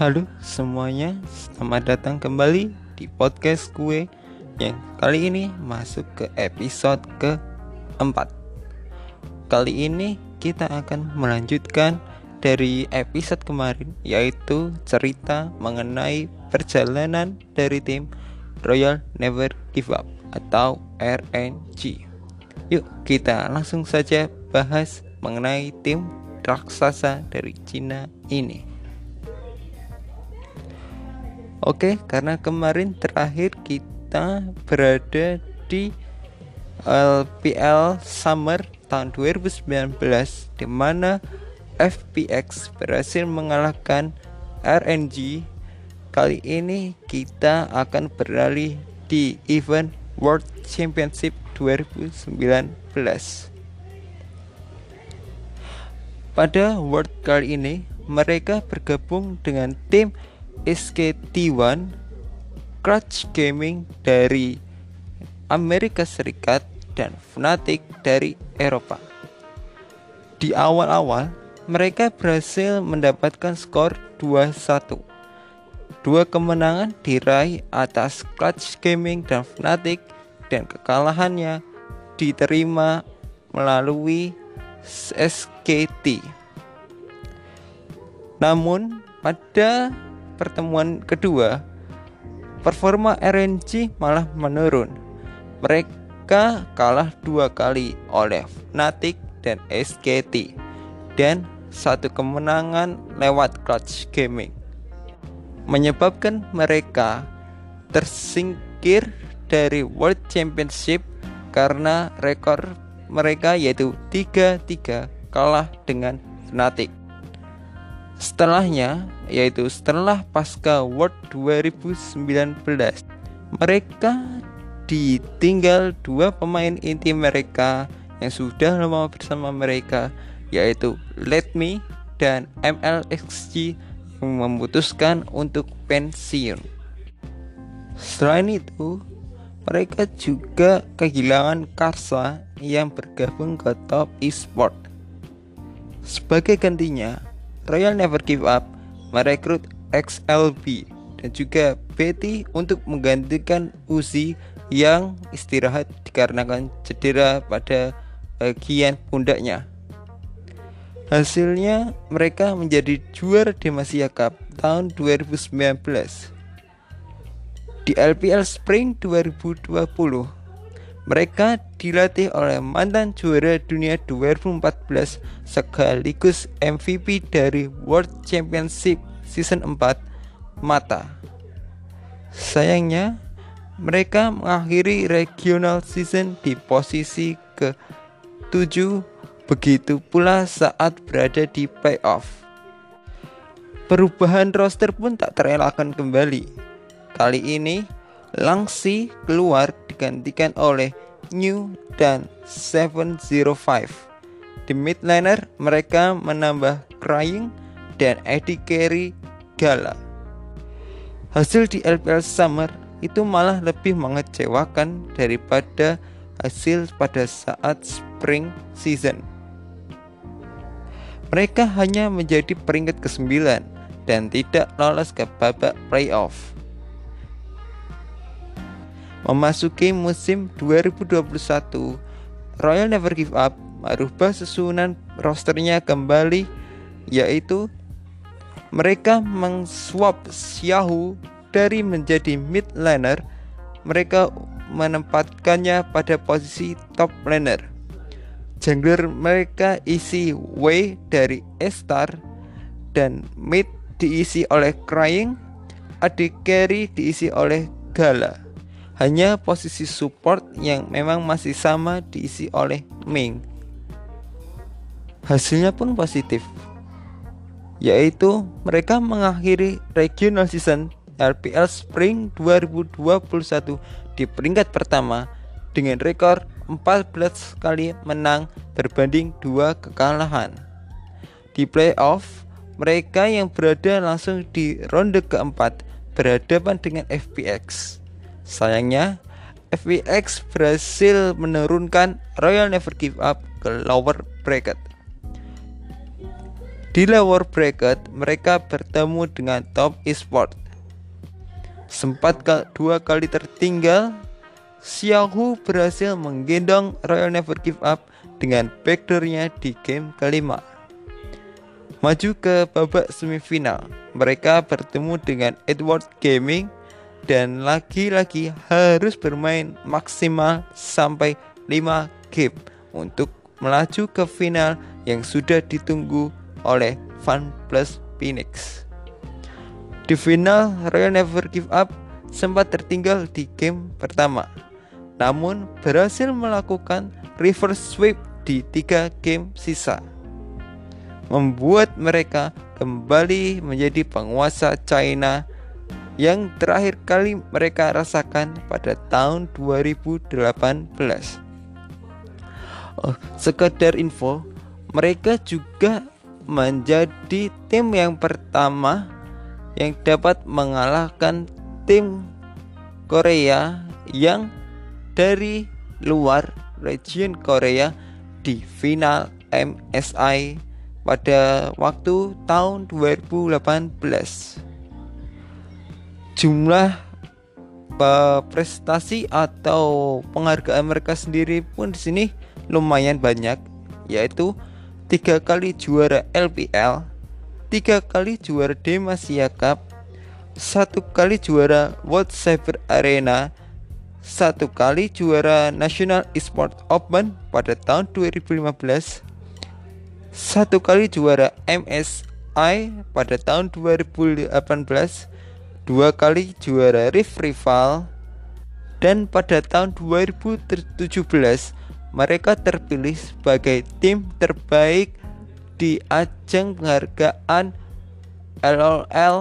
Halo semuanya, selamat datang kembali di podcast gue yang kali ini masuk ke episode keempat. Kali ini kita akan melanjutkan dari episode kemarin yaitu cerita mengenai perjalanan dari tim Royal Never Give Up atau RNG. Yuk kita langsung saja bahas mengenai tim raksasa dari Cina ini. Oke, karena kemarin terakhir kita berada di LPL Summer tahun 2019 di mana FPX berhasil mengalahkan RNG. Kali ini kita akan beralih di event World Championship 2019. Pada World kali ini, mereka bergabung dengan tim SKT1 Crouch Gaming dari Amerika Serikat dan Fnatic dari Eropa. Di awal-awal, mereka berhasil mendapatkan skor 2-1. Dua kemenangan diraih atas Clutch Gaming dan Fnatic dan kekalahannya diterima melalui SKT. Namun, pada pertemuan kedua, performa RNG malah menurun. Mereka kalah dua kali oleh Fnatic dan SKT dan satu kemenangan lewat Clutch Gaming menyebabkan mereka tersingkir dari World Championship karena rekor mereka yaitu 3-3 kalah dengan Fnatic. Setelahnya, yaitu setelah pasca World 2019, mereka ditinggal dua pemain inti mereka yang sudah lama bersama mereka, yaitu Let Me dan MLXG yang memutuskan untuk pensiun. Selain itu, mereka juga kehilangan Karsa yang bergabung ke top eSport. Sebagai gantinya, Royal Never Give Up merekrut XLB dan juga Betty untuk menggantikan Uzi yang istirahat dikarenakan cedera pada bagian pundaknya. Hasilnya mereka menjadi juara Demasia Cup tahun 2019. Di LPL Spring 2020, mereka dilatih oleh mantan juara dunia 2014 sekaligus MVP dari World Championship Season 4, Mata. Sayangnya, mereka mengakhiri regional season di posisi ke-7 begitu pula saat berada di playoff. Perubahan roster pun tak terelakkan kembali. Kali ini, Langsi keluar digantikan oleh New dan 705. Di midlaner mereka menambah Crying dan Eddie Carey Gala. Hasil di LPL Summer itu malah lebih mengecewakan daripada hasil pada saat spring season. Mereka hanya menjadi peringkat ke-9 dan tidak lolos ke babak playoff. Memasuki musim 2021, Royal Never Give Up merubah susunan rosternya kembali yaitu mereka mengswap Xiaohu dari menjadi mid laner. Mereka menempatkannya pada posisi top laner. Jungler mereka isi Wei dari Estar dan mid diisi oleh Crying adik carry diisi oleh Gala hanya posisi support yang memang masih sama diisi oleh Ming. Hasilnya pun positif, yaitu mereka mengakhiri regional season LPL Spring 2021 di peringkat pertama dengan rekor 14 kali menang berbanding dua kekalahan. Di playoff, mereka yang berada langsung di ronde keempat berhadapan dengan FPX. Sayangnya, FPX berhasil menurunkan Royal Never Give Up ke lower bracket. Di lower bracket, mereka bertemu dengan top esport. Sempat dua kali tertinggal, Xiaohu berhasil menggendong Royal Never Give Up dengan backdoornya di game kelima. Maju ke babak semifinal, mereka bertemu dengan Edward Gaming dan lagi-lagi harus bermain maksimal sampai 5 game untuk melaju ke final yang sudah ditunggu oleh Fan Plus Phoenix. Di final, Royal Never Give Up sempat tertinggal di game pertama, namun berhasil melakukan reverse sweep di tiga game sisa membuat mereka kembali menjadi penguasa China yang terakhir kali mereka rasakan pada tahun 2018. Oh, sekedar info, mereka juga menjadi tim yang pertama yang dapat mengalahkan tim Korea yang dari luar region Korea di final MSI pada waktu tahun 2018. Jumlah prestasi atau penghargaan mereka sendiri pun di sini lumayan banyak, yaitu tiga kali juara LPL, tiga kali juara Demacia Cup, satu kali juara World Cyber Arena, satu kali juara National Esports Open pada tahun 2015 satu kali juara MSI pada tahun 2018, dua kali juara Rival, dan pada tahun 2017 mereka terpilih sebagai tim terbaik di ajang penghargaan LOL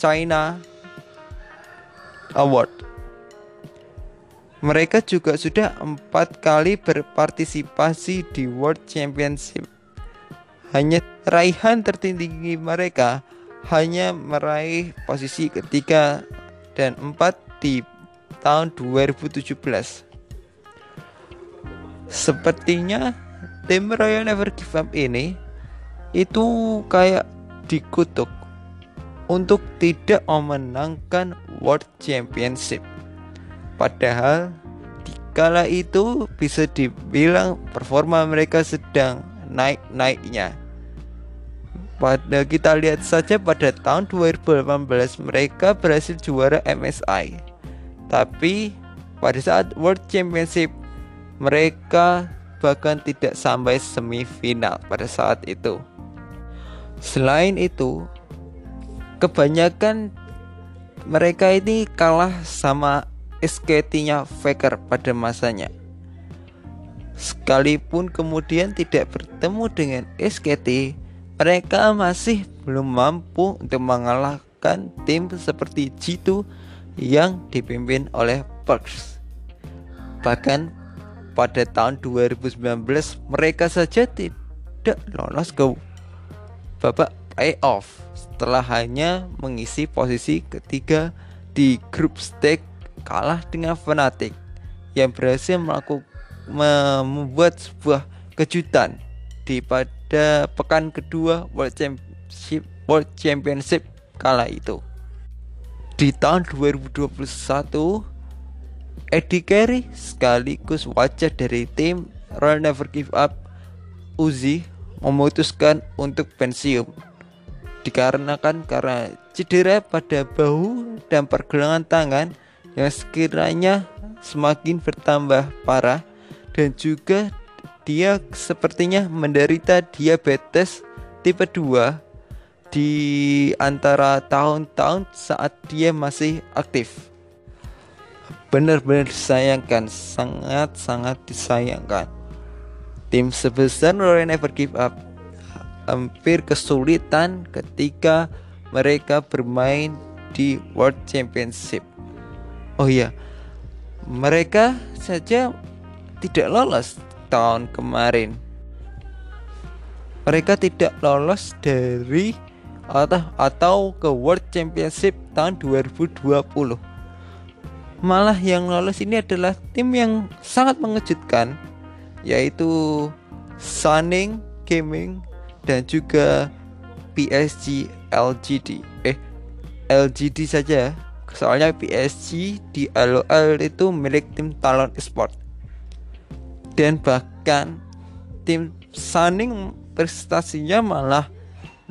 China Award. Mereka juga sudah empat kali berpartisipasi di World Championship hanya raihan tertinggi mereka hanya meraih posisi ketiga dan empat di tahun 2017. Sepertinya tim Royal Never Give Up ini itu kayak dikutuk untuk tidak memenangkan World Championship. Padahal di kala itu bisa dibilang performa mereka sedang naik-naiknya. Pada kita lihat saja pada tahun 2018 mereka berhasil juara MSI. Tapi pada saat World Championship mereka bahkan tidak sampai semifinal pada saat itu. Selain itu, kebanyakan mereka ini kalah sama SKT-nya Faker pada masanya. Sekalipun kemudian tidak bertemu dengan SKT, mereka masih belum mampu untuk mengalahkan tim seperti G2 yang dipimpin oleh Perks. Bahkan pada tahun 2019 mereka saja tidak lolos ke babak playoff setelah hanya mengisi posisi ketiga di grup stage kalah dengan Fnatic yang berhasil melakukan membuat sebuah kejutan di pada pekan kedua World Championship World Championship kala itu. Di tahun 2021 Eddie Carey sekaligus wajah dari tim Royal Never Give Up Uzi memutuskan untuk pensiun dikarenakan karena cedera pada bahu dan pergelangan tangan yang sekiranya semakin bertambah parah dan juga dia sepertinya menderita diabetes tipe 2 di antara tahun-tahun saat dia masih aktif. Benar-benar disayangkan, sangat-sangat disayangkan. Tim sebesar Royal Never Give Up hampir kesulitan ketika mereka bermain di World Championship. Oh iya, mereka saja tidak lolos tahun kemarin. Mereka tidak lolos dari atau, atau ke World Championship tahun 2020. Malah yang lolos ini adalah tim yang sangat mengejutkan yaitu Sunning Gaming dan juga PSG LGD. Eh, LGD saja. Soalnya PSG di LOL itu milik tim Talon Esport. Dan bahkan tim Sunning prestasinya malah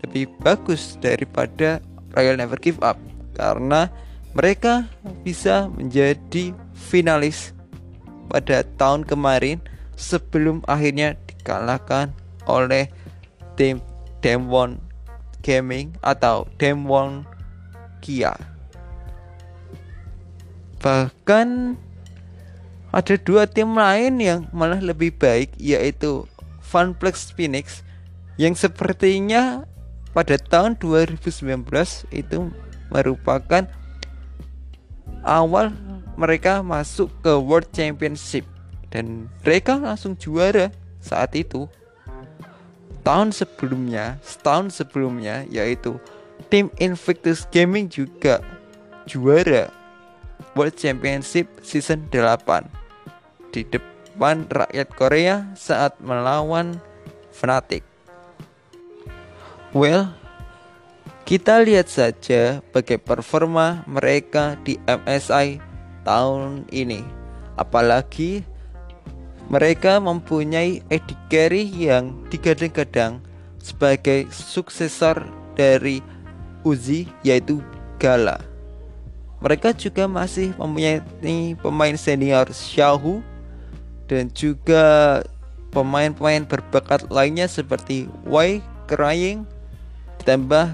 lebih bagus daripada Royal Never Give Up karena mereka bisa menjadi finalis pada tahun kemarin sebelum akhirnya dikalahkan oleh tim Demwon Gaming atau Demwon Kia. Bahkan ada dua tim lain yang malah lebih baik yaitu Funplex Phoenix yang sepertinya pada tahun 2019 itu merupakan awal mereka masuk ke World Championship dan mereka langsung juara saat itu. Tahun sebelumnya, setahun sebelumnya yaitu tim Invictus Gaming juga juara World Championship Season 8 di depan rakyat Korea saat melawan Fnatic. Well, kita lihat saja bagaimana performa mereka di MSI tahun ini. Apalagi mereka mempunyai Eddie Carey yang digadang-gadang sebagai suksesor dari Uzi yaitu Gala. Mereka juga masih mempunyai pemain senior Xiaohu dan juga pemain-pemain berbakat lainnya seperti Wei Crying ditambah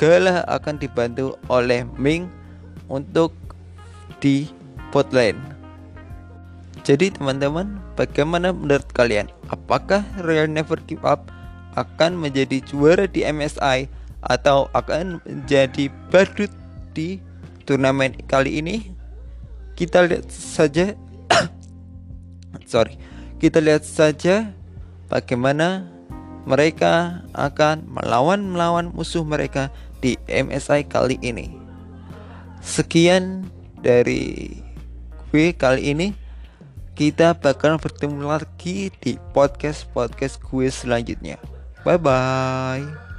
Gala akan dibantu oleh Ming untuk di bot lane. Jadi teman-teman, bagaimana menurut kalian? Apakah Real Never Give Up akan menjadi juara di MSI atau akan menjadi badut di turnamen kali ini? Kita lihat saja. Sorry, kita lihat saja bagaimana mereka akan melawan melawan musuh mereka di MSI kali ini. Sekian dari gue kali ini kita bakal bertemu lagi di podcast podcast gue selanjutnya. Bye bye.